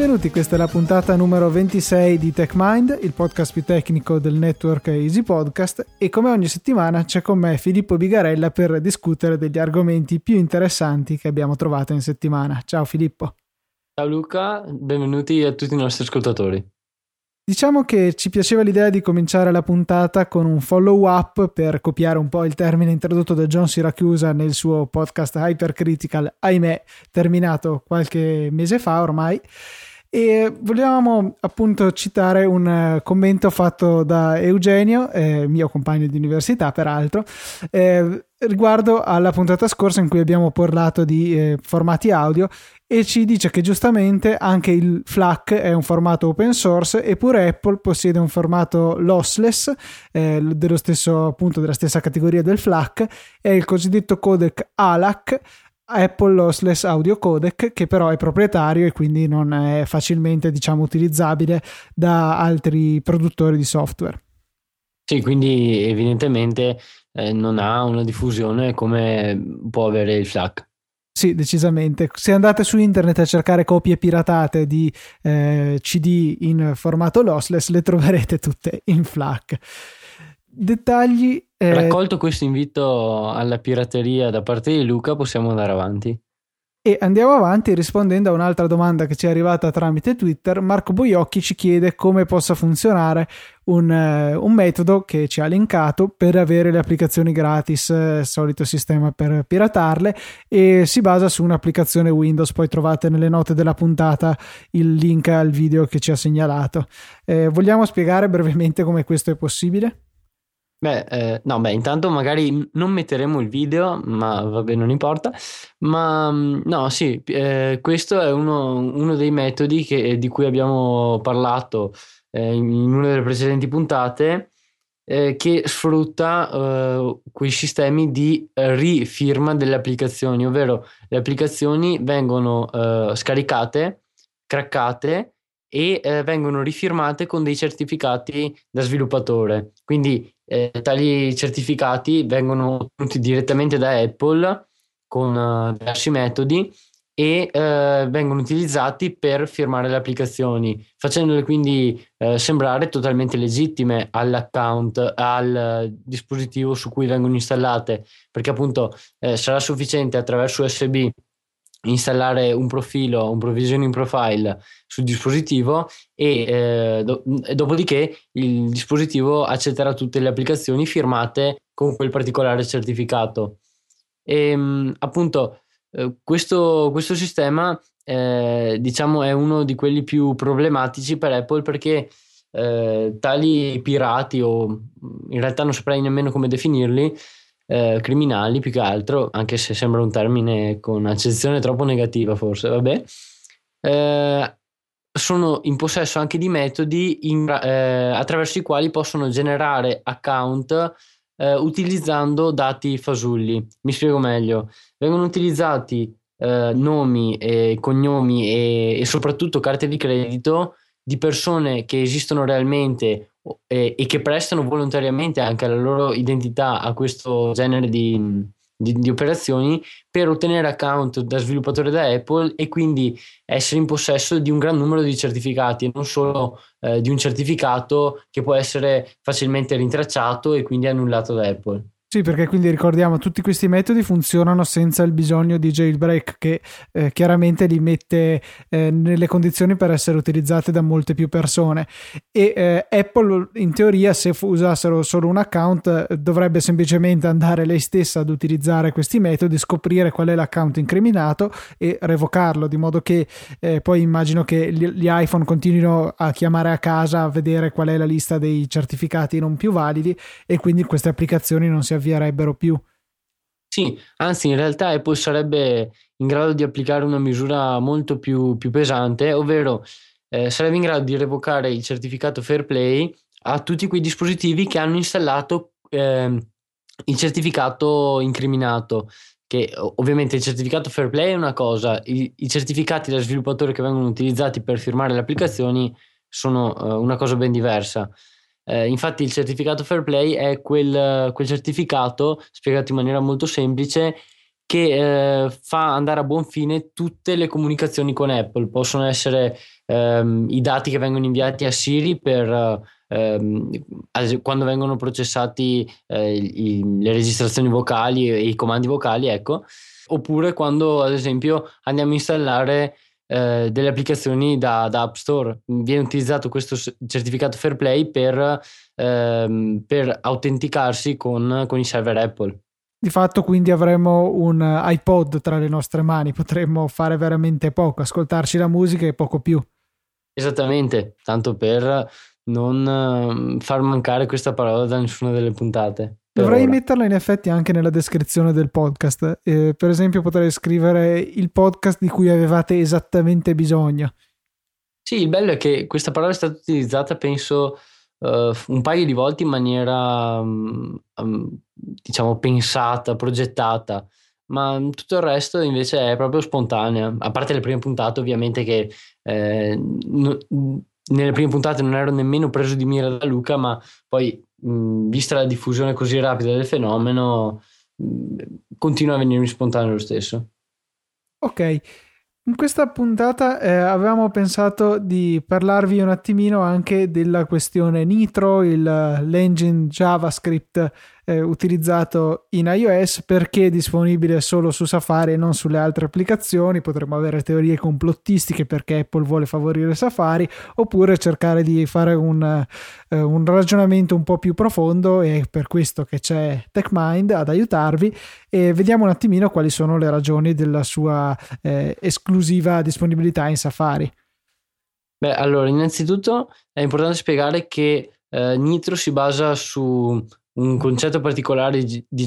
Benvenuti, questa è la puntata numero 26 di TechMind, il podcast più tecnico del network Easy Podcast e come ogni settimana c'è con me Filippo Bigarella per discutere degli argomenti più interessanti che abbiamo trovato in settimana. Ciao Filippo. Ciao Luca, benvenuti a tutti i nostri ascoltatori. Diciamo che ci piaceva l'idea di cominciare la puntata con un follow up per copiare un po' il termine introdotto da John Siracusa nel suo podcast Hypercritical, ahimè, terminato qualche mese fa ormai. E volevamo appunto citare un eh, commento fatto da Eugenio, eh, mio compagno di università peraltro, eh, riguardo alla puntata scorsa in cui abbiamo parlato di eh, formati audio e ci dice che giustamente anche il FLAC è un formato open source eppure Apple possiede un formato lossless eh, dello stesso appunto della stessa categoria del FLAC è il cosiddetto codec ALAC Apple Lossless Audio Codec che però è proprietario e quindi non è facilmente diciamo utilizzabile da altri produttori di software. Sì, quindi evidentemente eh, non ha una diffusione come può avere il FLAC. Sì, decisamente. Se andate su internet a cercare copie piratate di eh, CD in formato lossless, le troverete tutte in FLAC. Dettagli. Eh... Raccolto questo invito alla pirateria da parte di Luca, possiamo andare avanti. E andiamo avanti rispondendo a un'altra domanda che ci è arrivata tramite Twitter. Marco Boiocchi ci chiede come possa funzionare un, uh, un metodo che ci ha linkato per avere le applicazioni gratis, eh, solito sistema per piratarle, e si basa su un'applicazione Windows. Poi trovate nelle note della puntata il link al video che ci ha segnalato. Eh, vogliamo spiegare brevemente come questo è possibile? Beh, eh, no, beh, intanto magari non metteremo il video, ma vabbè, non importa. Ma mm, no, sì, eh, questo è uno, uno dei metodi che, di cui abbiamo parlato eh, in una delle precedenti puntate, eh, che sfrutta eh, quei sistemi di rifirma delle applicazioni, ovvero le applicazioni vengono eh, scaricate, craccate e vengono rifirmate con dei certificati da sviluppatore. Quindi eh, tali certificati vengono ottenuti direttamente da Apple con uh, diversi metodi e eh, vengono utilizzati per firmare le applicazioni, facendole quindi eh, sembrare totalmente legittime all'account, al dispositivo su cui vengono installate, perché appunto eh, sarà sufficiente attraverso USB installare un profilo, un provisioning profile sul dispositivo e eh, do- dopodiché il dispositivo accetterà tutte le applicazioni firmate con quel particolare certificato. E ehm, appunto eh, questo, questo, sistema eh, diciamo è uno di quelli più problematici per Apple perché eh, tali pirati o in realtà non saprei nemmeno come definirli eh, criminali più che altro, anche se sembra un termine con accezione troppo negativa forse, vabbè, eh, sono in possesso anche di metodi in, eh, attraverso i quali possono generare account eh, utilizzando dati fasulli. Mi spiego meglio. Vengono utilizzati eh, nomi, e cognomi e, e soprattutto carte di credito di persone che esistono realmente e, e, che prestano volontariamente anche la loro identità a questo genere di, di, di, operazioni per ottenere account da sviluppatore da Apple e quindi essere in possesso di un gran numero di certificati e non solo eh, di un certificato che può essere facilmente rintracciato e quindi annullato da Apple. Sì, perché quindi ricordiamo tutti questi metodi funzionano senza il bisogno di jailbreak che eh, chiaramente li mette eh, nelle condizioni per essere utilizzate da molte più persone. E eh, Apple in teoria se usassero solo un account dovrebbe semplicemente andare lei stessa ad utilizzare questi metodi, scoprire qual è l'account incriminato e revocarlo di modo che eh, poi immagino che gli, gli iPhone continuino a chiamare a casa a vedere qual è la lista dei certificati non più validi e quindi queste applicazioni non si avvierebbero più. Sì, anzi in realtà Apple sarebbe in grado di applicare una misura molto più, più pesante, ovvero eh, sarebbe in grado di revocare il certificato Fair Play a tutti quei dispositivi che hanno installato eh, il certificato incriminato. Che ovviamente il certificato Fair Play è una cosa, i, i certificati da sviluppatore che vengono utilizzati per firmare le applicazioni sono eh, una cosa ben diversa. Eh, infatti il certificato Fair Play è quel, quel certificato, spiegato in maniera molto semplice, che eh, fa andare a buon fine tutte le comunicazioni con Apple. Possono essere ehm, i dati che vengono inviati a Siri per ehm, quando vengono processati eh, i, le registrazioni vocali e i comandi vocali, ecco, oppure quando ad esempio andiamo a installare eh, delle applicazioni da, da, App Store. Viene utilizzato questo certificato Fair Play per, ehm, per autenticarsi con, con i server Apple. Di fatto quindi avremo un iPod tra le nostre mani, potremmo fare veramente poco, ascoltarci la musica e poco più. Esattamente, tanto per non ehm, far mancare questa parola da nessuna delle puntate. Dovrei ora. metterla in effetti anche nella descrizione del podcast. Eh, per esempio, potrei scrivere il podcast di cui avevate esattamente bisogno. Sì, il bello è che questa parola è stata utilizzata, penso, uh, un paio di volte in maniera, um, um, diciamo, pensata, progettata, ma tutto il resto invece è proprio spontanea. A parte le prime puntate, ovviamente, che eh, no, nelle prime puntate non ero nemmeno preso di mira da Luca, ma poi mh, vista la diffusione così rapida del fenomeno, mh, continua a venirmi spontaneo lo stesso. Ok, in questa puntata eh, avevamo pensato di parlarvi un attimino anche della questione Nitro, il, l'engine JavaScript eh, utilizzato in iOS perché è disponibile solo su Safari e non sulle altre applicazioni. Potremmo avere teorie complottistiche perché Apple vuole favorire Safari, oppure cercare di fare un, eh, un ragionamento un po' più profondo e per questo che c'è TechMind ad aiutarvi e vediamo un attimino quali sono le ragioni della sua eh, esclusiva disponibilità in Safari. Beh, allora, innanzitutto è importante spiegare che eh, Nitro si basa su un concetto particolare di, di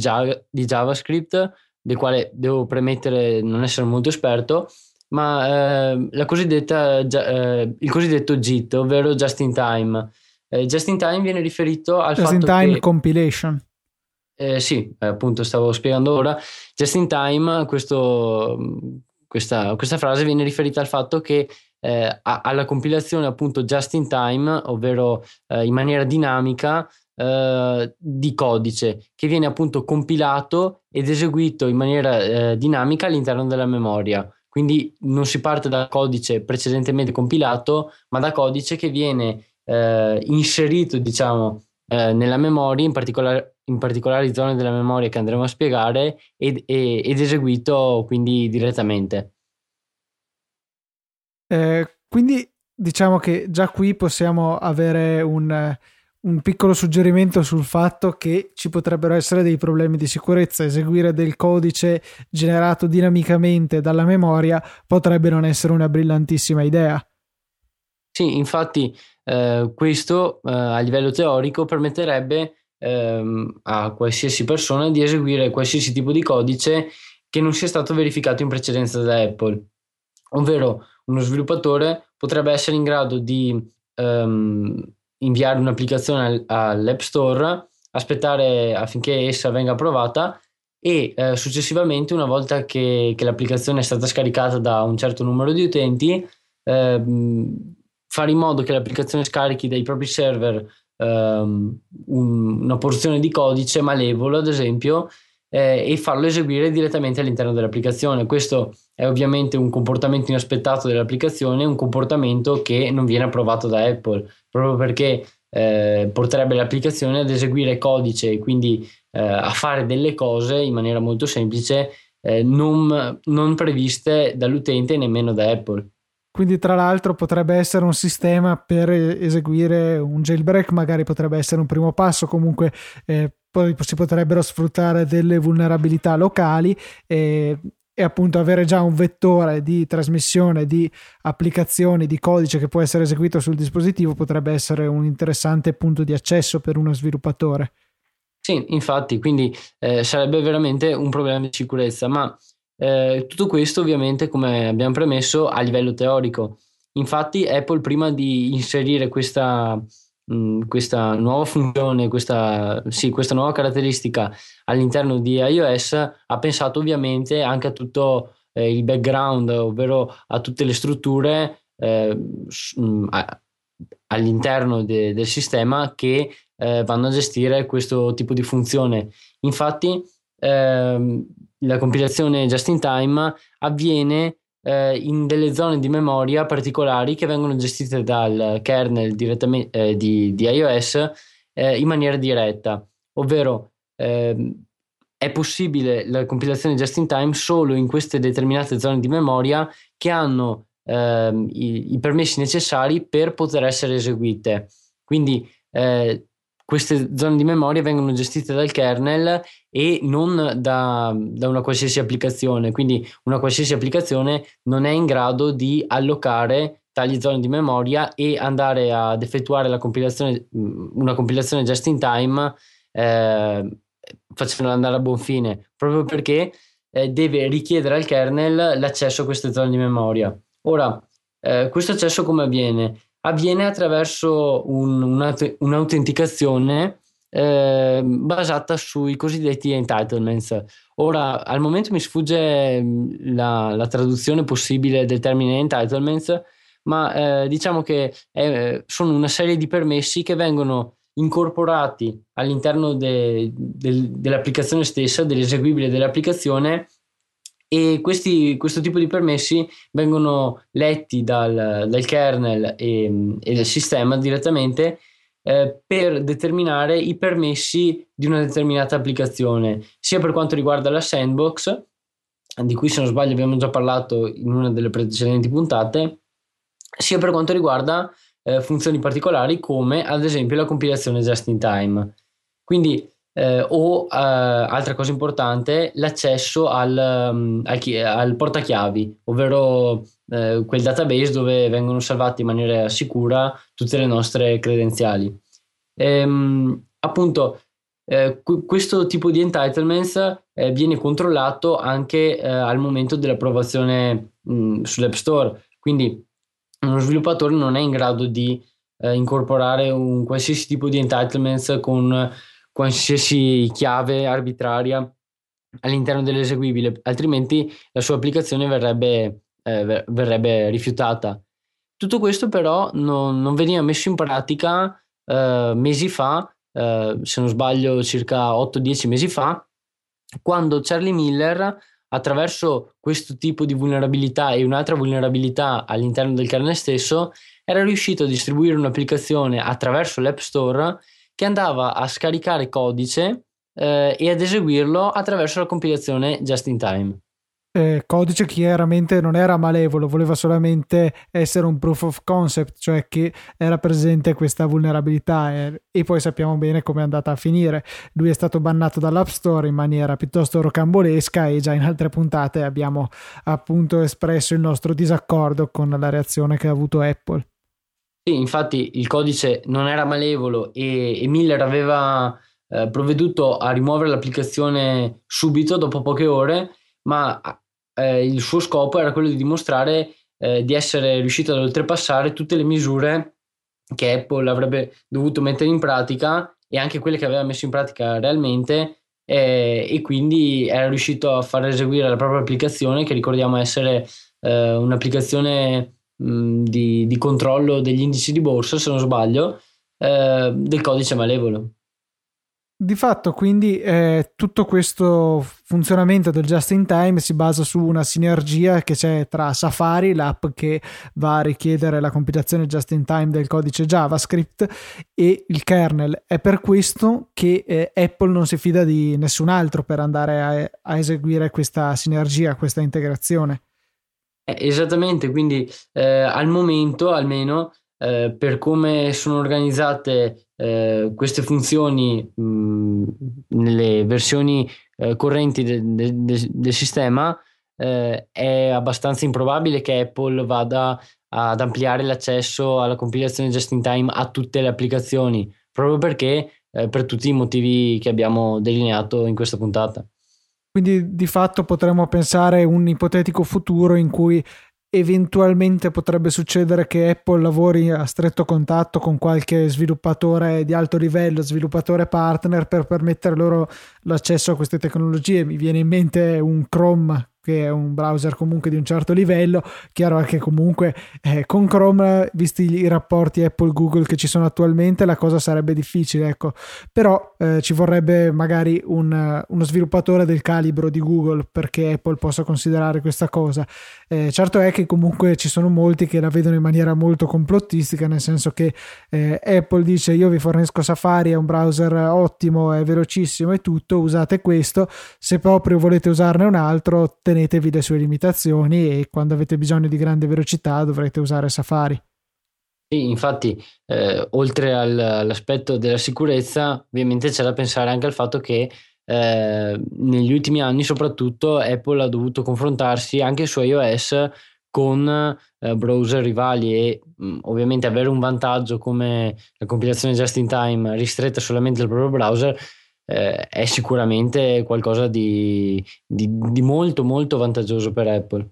JavaScript, del quale devo premettere non essere molto esperto, ma eh, la cosiddetta, eh, il cosiddetto JIT, ovvero Just in Time. Eh, just in Time viene riferito al just fatto in Time Compilation. Eh, sì, eh, appunto stavo spiegando ora. Just in Time, questo, questa, questa, frase viene riferita al fatto che eh, alla compilazione appunto just in time, ovvero in maniera dinamica, eh, di codice che viene appunto compilato ed eseguito in maniera eh, dinamica all'interno della memoria. Quindi non si parte da codice precedentemente compilato, ma da codice che viene eh, inserito, diciamo, eh, nella memoria, in, particolare, in particolari zone della memoria che andremo a spiegare, ed, ed eseguito quindi direttamente. Eh, quindi diciamo che già qui possiamo avere un un piccolo suggerimento sul fatto che ci potrebbero essere dei problemi di sicurezza. Eseguire del codice generato dinamicamente dalla memoria potrebbe non essere una brillantissima idea. Sì, infatti eh, questo eh, a livello teorico permetterebbe ehm, a qualsiasi persona di eseguire qualsiasi tipo di codice che non sia stato verificato in precedenza da Apple. Ovvero uno sviluppatore potrebbe essere in grado di ehm, inviare un'applicazione all'App Store, aspettare affinché essa venga approvata e eh, successivamente, una volta che, che, l'applicazione è stata scaricata da un certo numero di utenti, eh, fare in modo che l'applicazione scarichi dai propri server ehm, un, una porzione di codice malevolo, ad esempio, eh, e farlo eseguire direttamente all'interno dell'applicazione. Questo è ovviamente un comportamento inaspettato dell'applicazione, un comportamento che non viene approvato da Apple, proprio perché eh, porterebbe l'applicazione ad eseguire codice e quindi eh, a fare delle cose in maniera molto semplice eh, non, non previste dall'utente e nemmeno da Apple. Quindi, tra l'altro, potrebbe essere un sistema per eseguire un jailbreak, magari potrebbe essere un primo passo. Comunque, eh, poi si potrebbero sfruttare delle vulnerabilità locali e, e, appunto avere già un vettore di trasmissione di applicazioni di codice che può essere eseguito sul dispositivo potrebbe essere un interessante punto di accesso per uno sviluppatore. Sì, infatti, quindi eh, sarebbe veramente un problema di sicurezza, ma eh, tutto questo ovviamente, come abbiamo premesso, a livello teorico. Infatti Apple prima di inserire questa mh, questa nuova funzione, questa, sì, questa nuova caratteristica all'interno di iOS ha pensato ovviamente anche a tutto eh, il background, ovvero a tutte le strutture eh, mh, a, all'interno de, del sistema che eh, vanno a gestire questo tipo di funzione. Infatti, ehm, la compilazione just in time avviene eh, in delle zone di memoria particolari che vengono gestite dal kernel direttamente, eh, di, di, iOS eh, in maniera diretta, ovvero ehm, è possibile la compilazione just in time solo in queste determinate zone di memoria che hanno ehm, i, i, permessi necessari per poter essere eseguite. Quindi eh, queste zone di memoria vengono gestite dal kernel e non da, da, una qualsiasi applicazione. Quindi una qualsiasi applicazione non è in grado di allocare tali zone di memoria e andare ad effettuare la compilazione, mm, una compilazione just in time eh, facendola andare a buon fine, proprio perché eh, deve richiedere al kernel l'accesso a queste zone di memoria. Ora, eh, questo accesso come avviene? Avviene attraverso un, un'autenticazione eh, basata sui cosiddetti entitlements. Ora, al momento mi sfugge mm, la, la traduzione possibile del termine entitlements, ma eh, diciamo che è, sono una serie di permessi che vengono incorporati all'interno de, de, dell'applicazione stessa, dell'eseguibile dell'applicazione e questi, questo tipo di permessi vengono letti dal, dal kernel e, e, dal sistema direttamente eh, per determinare i permessi di una determinata applicazione, sia per quanto riguarda la sandbox, di cui se non sbaglio abbiamo già parlato in una delle precedenti puntate, sia per quanto riguarda eh, funzioni particolari come ad esempio la compilazione just in time. Quindi eh, o eh, altra cosa importante, l'accesso al, um, al, al portachiavi, ovvero eh, quel database dove vengono salvate in maniera sicura tutte le nostre credenziali. Ehm, appunto, eh, questo tipo di entitlements eh, viene controllato anche eh, al momento dell'approvazione mh, sull'App Store, quindi uno sviluppatore non è in grado di incorporare un qualsiasi tipo di entitlements con qualsiasi chiave arbitraria all'interno dell'eseguibile, altrimenti la sua applicazione verrebbe, eh, verrebbe rifiutata. Tutto questo però non, non veniva messo in pratica eh, mesi fa, eh, se non sbaglio circa 8-10 mesi fa, quando Charlie Miller attraverso questo tipo di vulnerabilità e un'altra vulnerabilità all'interno del kernel stesso era riuscito a distribuire un'applicazione attraverso l'App Store che andava a scaricare codice eh, e ad eseguirlo attraverso la compilazione just in time. Eh, codice chiaramente non era malevolo, voleva solamente essere un proof of concept, cioè che era presente questa vulnerabilità eh, e poi sappiamo bene come è andata a finire. Lui è stato bannato dall'App Store in maniera piuttosto rocambolesca e già in altre puntate abbiamo appunto espresso il nostro disaccordo con la reazione che ha avuto Apple. Sì, infatti il codice non era malevolo e, e Miller aveva eh, provveduto a rimuovere l'applicazione subito, dopo poche ore, ma eh, il suo scopo era quello di dimostrare eh, di essere riuscito ad oltrepassare tutte le misure che Apple avrebbe dovuto mettere in pratica e anche quelle che aveva messo in pratica realmente eh, e quindi era riuscito a far eseguire la propria applicazione che ricordiamo essere eh, un'applicazione mh, di, di, controllo degli indici di borsa, se non sbaglio, eh, del codice malevolo. Di fatto, quindi, eh, tutto questo funzionamento del just in time si basa su una sinergia che c'è tra Safari, l'app che va a richiedere la compilazione just in time del codice JavaScript, e il kernel. È per questo che eh, Apple non si fida di nessun altro per andare a, a eseguire questa sinergia, questa integrazione. Eh, esattamente, quindi eh, al momento almeno eh, per come sono organizzate eh, queste funzioni mh, nelle versioni eh, correnti de, de, de, del sistema eh, è abbastanza improbabile che Apple vada ad ampliare l'accesso alla compilazione just in time a tutte le applicazioni, proprio perché per tutti i motivi che abbiamo delineato in questa puntata. Quindi di fatto potremmo pensare a un ipotetico futuro in cui eventualmente potrebbe succedere che Apple lavori a stretto contatto con qualche sviluppatore di alto livello, sviluppatore partner per permettere loro l'accesso a queste tecnologie. Mi viene in mente un Chrome che è un browser comunque di un certo livello. Chiaro è che comunque eh, con Chrome, visti i rapporti Apple-Google che ci sono attualmente, la cosa sarebbe difficile, ecco. Però eh, ci vorrebbe magari un, uno sviluppatore del calibro di Google perché Apple possa considerare questa cosa. Eh, certo è che comunque ci sono molti che la vedono in maniera molto complottistica, nel senso che eh, Apple dice io vi fornisco Safari, è un browser ottimo, è velocissimo e tutto, usate questo, se proprio volete usarne un altro, tenetevi le sue limitazioni e quando avete bisogno di grande velocità dovrete usare Safari. Sì, infatti, eh, oltre al, all'aspetto della sicurezza, ovviamente c'è da pensare anche al fatto che eh, negli ultimi anni, soprattutto, Apple ha dovuto confrontarsi anche su iOS con eh, browser rivali e mh, mm, ovviamente avere un vantaggio come la compilazione just in time ristretta solamente al proprio browser eh, è sicuramente qualcosa di, di, di molto molto vantaggioso per Apple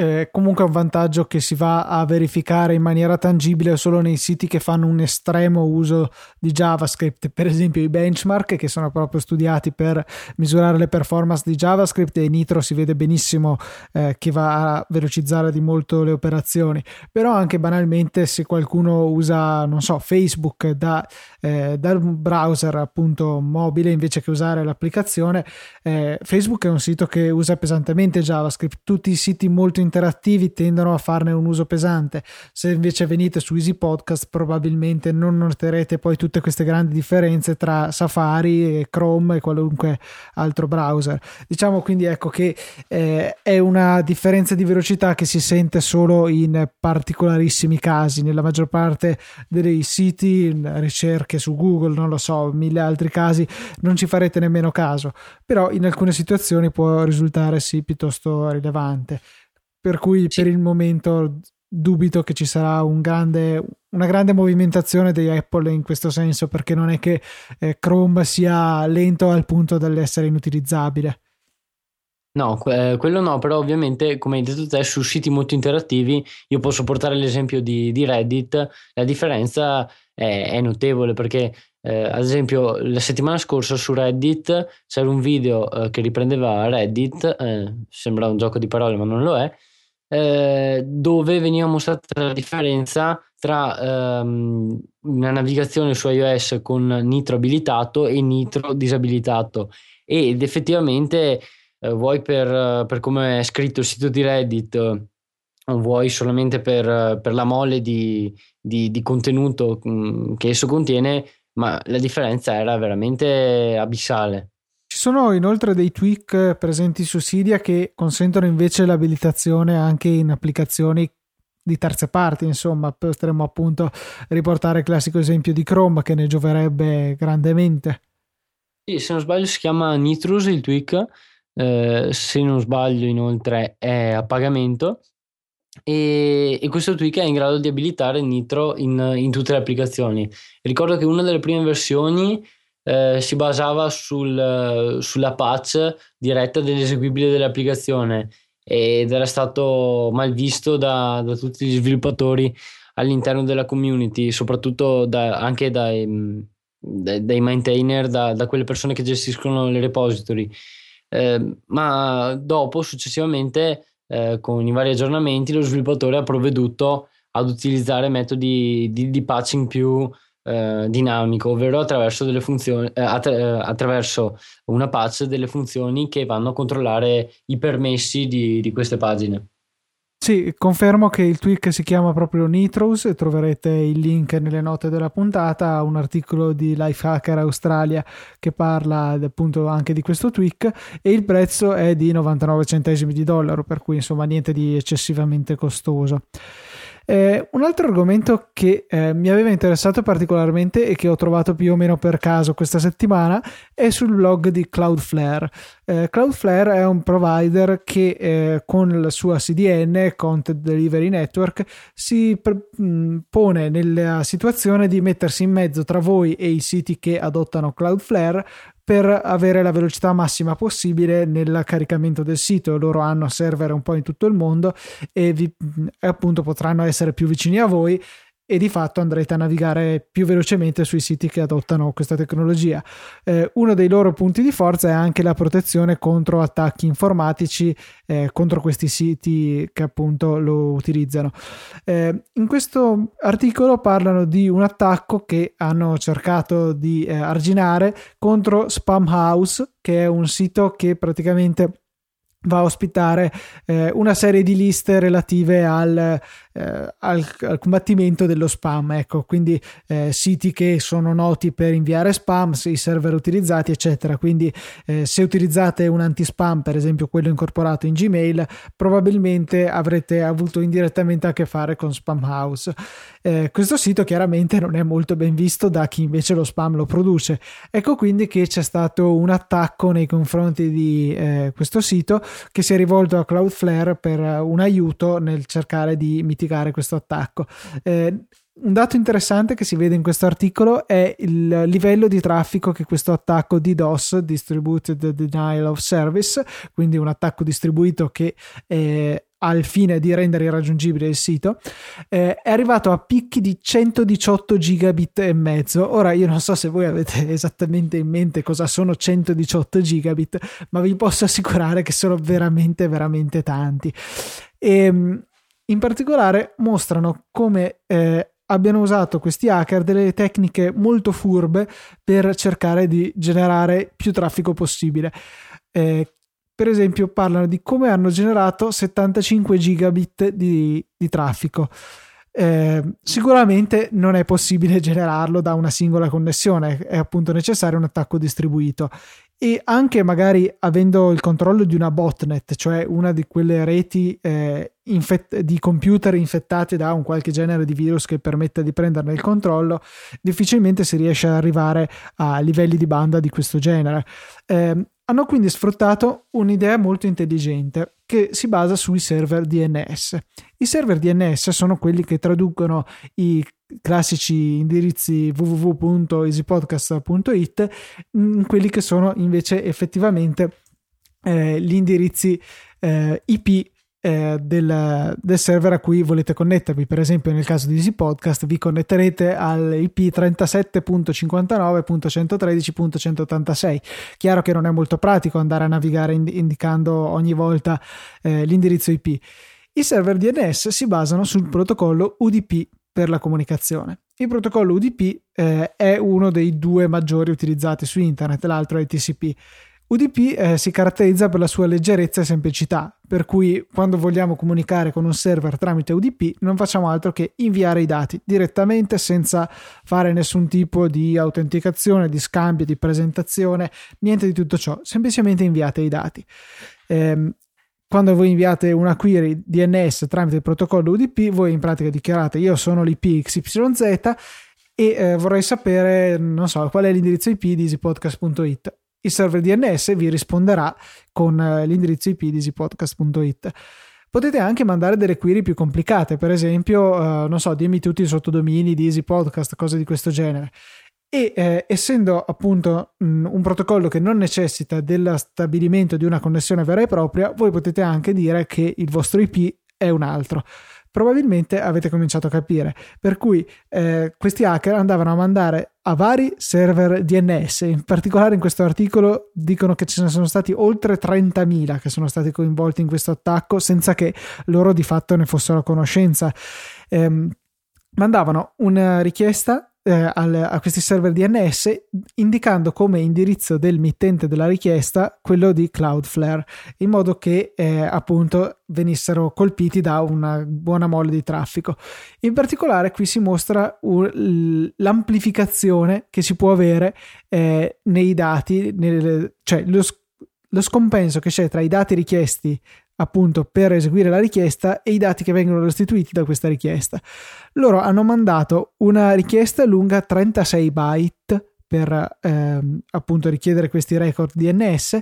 eh, comunque è un vantaggio che si va a verificare in maniera tangibile solo nei siti che fanno un estremo uso di JavaScript, per esempio i benchmark che sono proprio studiati per misurare le performance di JavaScript e Nitro si vede benissimo eh, che va a velocizzare di molto le operazioni, però anche banalmente se qualcuno usa, non so, Facebook da, eh, dal browser appunto mobile invece che usare l'applicazione, eh, Facebook è un sito che usa pesantemente JavaScript, tutti i siti molto interattivi tendono a farne un uso pesante. Se invece venite su Easy Podcast, probabilmente non noterete poi tutte queste grandi differenze tra Safari e Chrome e qualunque altro browser. Diciamo quindi ecco che eh, è una differenza di velocità che si sente solo in particolarissimi casi. Nella maggior parte dei siti, ricerche su Google, non lo so, mille altri casi, non ci farete nemmeno caso. Però in alcune situazioni può risultare sì piuttosto rilevante per cui sì. per il momento dubito che ci sarà un grande, una grande movimentazione di Apple in questo senso perché non è che eh, Chrome sia lento al punto dell'essere inutilizzabile. No, eh, quello no, però ovviamente, come hai detto te, su siti molto interattivi, io posso portare l'esempio di, di Reddit, la differenza è, è notevole perché, eh, ad esempio, la settimana scorsa su Reddit c'era un video eh, che riprendeva Reddit, eh, sembra un gioco di parole ma non lo è, eh, dove veniva mostrata la differenza tra ehm, una navigazione su iOS con nitro abilitato e nitro disabilitato. Ed effettivamente eh, vuoi per, per come è scritto il sito di Reddit o vuoi solamente per, per la mole di, di, di contenuto mm, che esso contiene ma la differenza era veramente abissale ci sono inoltre dei tweak presenti su Cydia che consentono invece l'abilitazione anche in applicazioni di terze parti, insomma, potremmo appunto riportare il classico esempio di Chrome che ne gioverebbe grandemente. Sì, se non sbaglio si chiama Nitrus il tweak, eh, se non sbaglio inoltre è a pagamento e, e, questo tweak è in grado di abilitare Nitro in, in tutte le applicazioni. Ricordo che una delle prime versioni eh, si basava sul, sulla patch diretta dell'eseguibile dell'applicazione ed era stato mal visto da, da tutti gli sviluppatori all'interno della community, soprattutto da, anche dai, dai, maintainer, da, da, quelle persone che gestiscono le repository. Eh, ma dopo, successivamente, eh, con i vari aggiornamenti, lo sviluppatore ha provveduto ad utilizzare metodi di, di patching più eh, dinamico, ovvero attraverso, delle funzioni, eh, attra- eh, attraverso una patch delle funzioni che vanno a controllare i permessi di, di queste pagine. Sì, confermo che il tweak si chiama proprio Nitrous e troverete il link nelle note della puntata a un articolo di Lifehacker Australia che parla appunto anche di questo tweak e il prezzo è di 99 centesimi di dollaro, per cui insomma niente di eccessivamente costoso. Eh, un altro argomento che eh, mi aveva interessato particolarmente e che ho trovato più o meno per caso questa settimana è sul blog di Cloudflare. Eh, Cloudflare è un provider che eh, con la sua CDN, Content Delivery Network, si pre- mh, pone nella situazione di mettersi in mezzo tra voi e i siti che adottano Cloudflare per avere la velocità massima possibile nel caricamento del sito. Loro hanno server un po' in tutto il mondo e, vi, appunto potranno essere più vicini a voi e di fatto andrete a navigare più velocemente sui siti che adottano questa tecnologia. Eh, uno dei loro punti di forza è anche la protezione contro attacchi informatici eh, contro questi siti che appunto lo utilizzano. Eh, in questo articolo parlano di un attacco che hanno cercato di eh, arginare contro Spam House, che è un sito che praticamente va a ospitare eh, una serie di liste relative al eh, al, al, combattimento dello spam, ecco, quindi eh, siti che sono noti per inviare spam, i server utilizzati, eccetera. Quindi eh, se utilizzate un anti-spam, per esempio quello incorporato in Gmail, probabilmente avrete avuto indirettamente a che fare con Spam House. Eh, questo sito chiaramente non è molto ben visto da chi invece lo spam lo produce. Ecco quindi che c'è stato un attacco nei confronti di eh, questo sito che si è rivolto a Cloudflare per un aiuto nel cercare di mitigare mitigare questo attacco. Eh, un dato interessante che si vede in questo articolo è il livello di traffico che questo attacco DDoS, Distributed Denial of Service, quindi un attacco distribuito che eh, il fine di rendere irraggiungibile il sito, eh, è arrivato a picchi di 118 gigabit e mezzo. Ora io non so se voi avete esattamente in mente cosa sono 118 gigabit, ma vi posso assicurare che sono veramente veramente tanti. E, ehm, in particolare mostrano come eh, abbiano usato questi hacker delle tecniche molto furbe per cercare di generare più traffico possibile. Eh, per esempio, parlano di come hanno generato 75 gigabit di, di traffico. Eh, sicuramente non è possibile generarlo da una singola connessione, è appunto necessario un attacco distribuito e anche magari avendo il controllo di una botnet, cioè una di quelle reti eh, infett- di computer infettati da un qualche genere di virus che permetta di prenderne il controllo, difficilmente si riesce ad arrivare a livelli di banda di questo genere. Eh, hanno quindi sfruttato un'idea molto intelligente che si basa sui server DNS. I server DNS sono quelli che traducono i classici indirizzi www.easypodcast.it in quelli che sono invece effettivamente eh, gli indirizzi eh, IP eh, del, del, server a cui volete connettervi. Per esempio, nel caso di Easy Podcast, vi connetterete all'IP 37.59.113.186. Chiaro che non è molto pratico andare a navigare ind- indicando ogni volta eh, l'indirizzo IP. I server DNS si basano sul protocollo UDP per la comunicazione. Il protocollo UDP eh, è uno dei due maggiori utilizzati su internet, l'altro è TCP. UDP eh, si caratterizza per la sua leggerezza e semplicità, per cui quando vogliamo comunicare con un server tramite UDP non facciamo altro che inviare i dati direttamente senza fare nessun tipo di autenticazione, di scambio, di presentazione, niente di tutto ciò, semplicemente inviate i dati. Eh, quando voi inviate una query DNS tramite il protocollo UDP, voi in pratica dichiarate io sono l'IP XYZ e eh, vorrei sapere, non so, qual è l'indirizzo IP di easypodcast.it. Il server DNS vi risponderà con eh, l'indirizzo IP di easypodcast.it. Potete anche mandare delle query più complicate, per esempio, eh, non so, dimmi tutti i sottodomini di Easy Podcast, cose di questo genere e eh, essendo appunto mh, mm, un protocollo che non necessita dello stabilimento di una connessione vera e propria, voi potete anche dire che il vostro IP è un altro. Probabilmente avete cominciato a capire, per cui eh, questi hacker andavano a mandare a vari server DNS, in particolare in questo articolo dicono che ce ne sono stati oltre 30.000 che sono stati coinvolti in questo attacco senza che loro di fatto ne fossero a conoscenza. Eh, mandavano una richiesta eh, al, a questi server DNS indicando come indirizzo del mittente della richiesta quello di Cloudflare in modo che eh, appunto venissero colpiti da una buona mole di traffico. In particolare qui si mostra un, l'amplificazione che si può avere eh, nei dati, nel, cioè lo, lo scompenso che c'è tra i dati richiesti appunto per eseguire la richiesta e i dati che vengono restituiti da questa richiesta. Loro hanno mandato una richiesta lunga 36 byte per ehm, appunto richiedere questi record DNS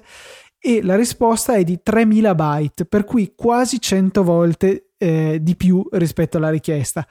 e la risposta è di 3000 byte, per cui quasi 100 volte eh, di più rispetto alla richiesta.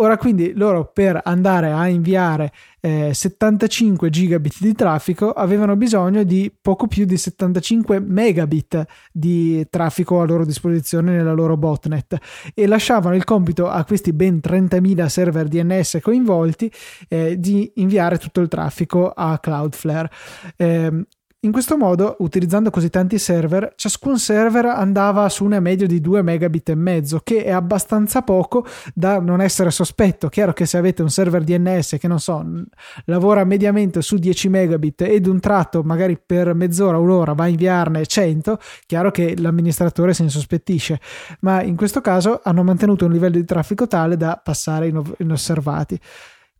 Ora quindi loro per andare a inviare eh, 75 gigabit di traffico avevano bisogno di poco più di 75 megabit di traffico a loro disposizione nella loro botnet e lasciavano il compito a questi ben 30.000 server DNS coinvolti eh, di inviare tutto il traffico a Cloudflare. Eh, in questo modo, utilizzando così tanti server, ciascun server andava su una media di 2 megabit e mezzo, che è abbastanza poco da non essere sospetto. Chiaro che se avete un server DNS che non so, lavora mediamente su 10 megabit ed un tratto magari per mezz'ora, un'ora va a inviarne 100, chiaro che l'amministratore se ne sospettisce. Ma in questo caso hanno mantenuto un livello di traffico tale da passare inosservati.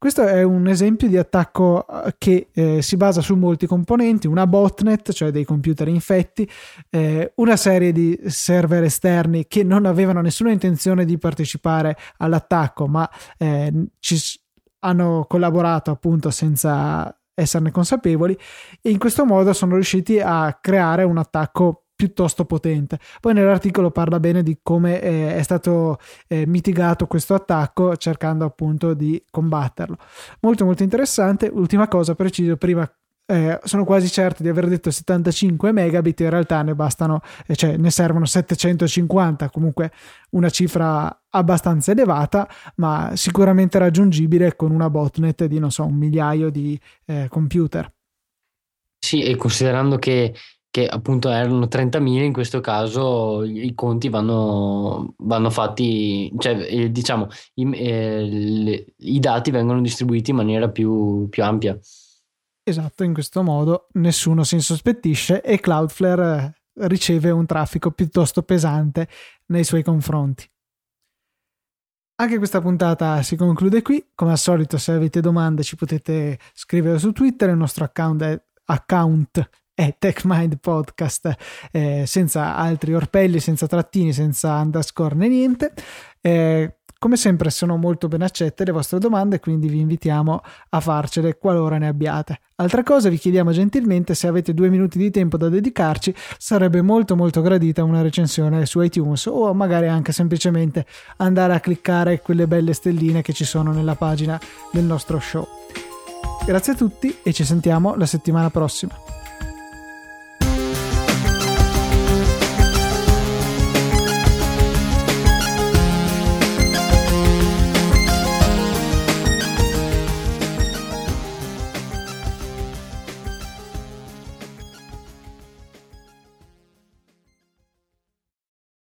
Questo è un esempio di attacco eh, che eh, si basa su molti componenti, una botnet, cioè dei computer infetti, eh, una serie di server esterni che non avevano nessuna intenzione di partecipare all'attacco, ma eh, ci hanno collaborato appunto senza esserne consapevoli e in questo modo sono riusciti a creare un attacco piuttosto potente. Poi nell'articolo parla bene di come eh, è stato eh, mitigato questo attacco cercando appunto di combatterlo. Molto molto interessante. Ultima cosa preciso prima eh, sono quasi certo di aver detto 75 megabit, in realtà ne bastano, eh, cioè ne servono 750, comunque una cifra abbastanza elevata, ma sicuramente raggiungibile con una botnet di non so un migliaio di eh, computer. Sì, e considerando che che appunto erano 30.000, in questo caso i conti vanno, vanno fatti, cioè eh, diciamo i, eh, i, dati vengono distribuiti in maniera più, più, ampia. Esatto, in questo modo nessuno si insospettisce e Cloudflare riceve un traffico piuttosto pesante nei suoi confronti. Anche questa puntata si conclude qui. Come al solito, se avete domande ci potete scrivere su Twitter. Il nostro account è account è TechMind Podcast eh, senza altri orpelli, senza trattini, senza underscore né niente. Eh, come sempre sono molto ben accette le vostre domande, quindi vi invitiamo a farcele qualora ne abbiate. Altra cosa, vi chiediamo gentilmente se avete due minuti di tempo da dedicarci, sarebbe molto molto gradita una recensione su iTunes o magari anche semplicemente andare a cliccare quelle belle stelline che ci sono nella pagina del nostro show. Grazie a tutti e ci sentiamo la settimana prossima.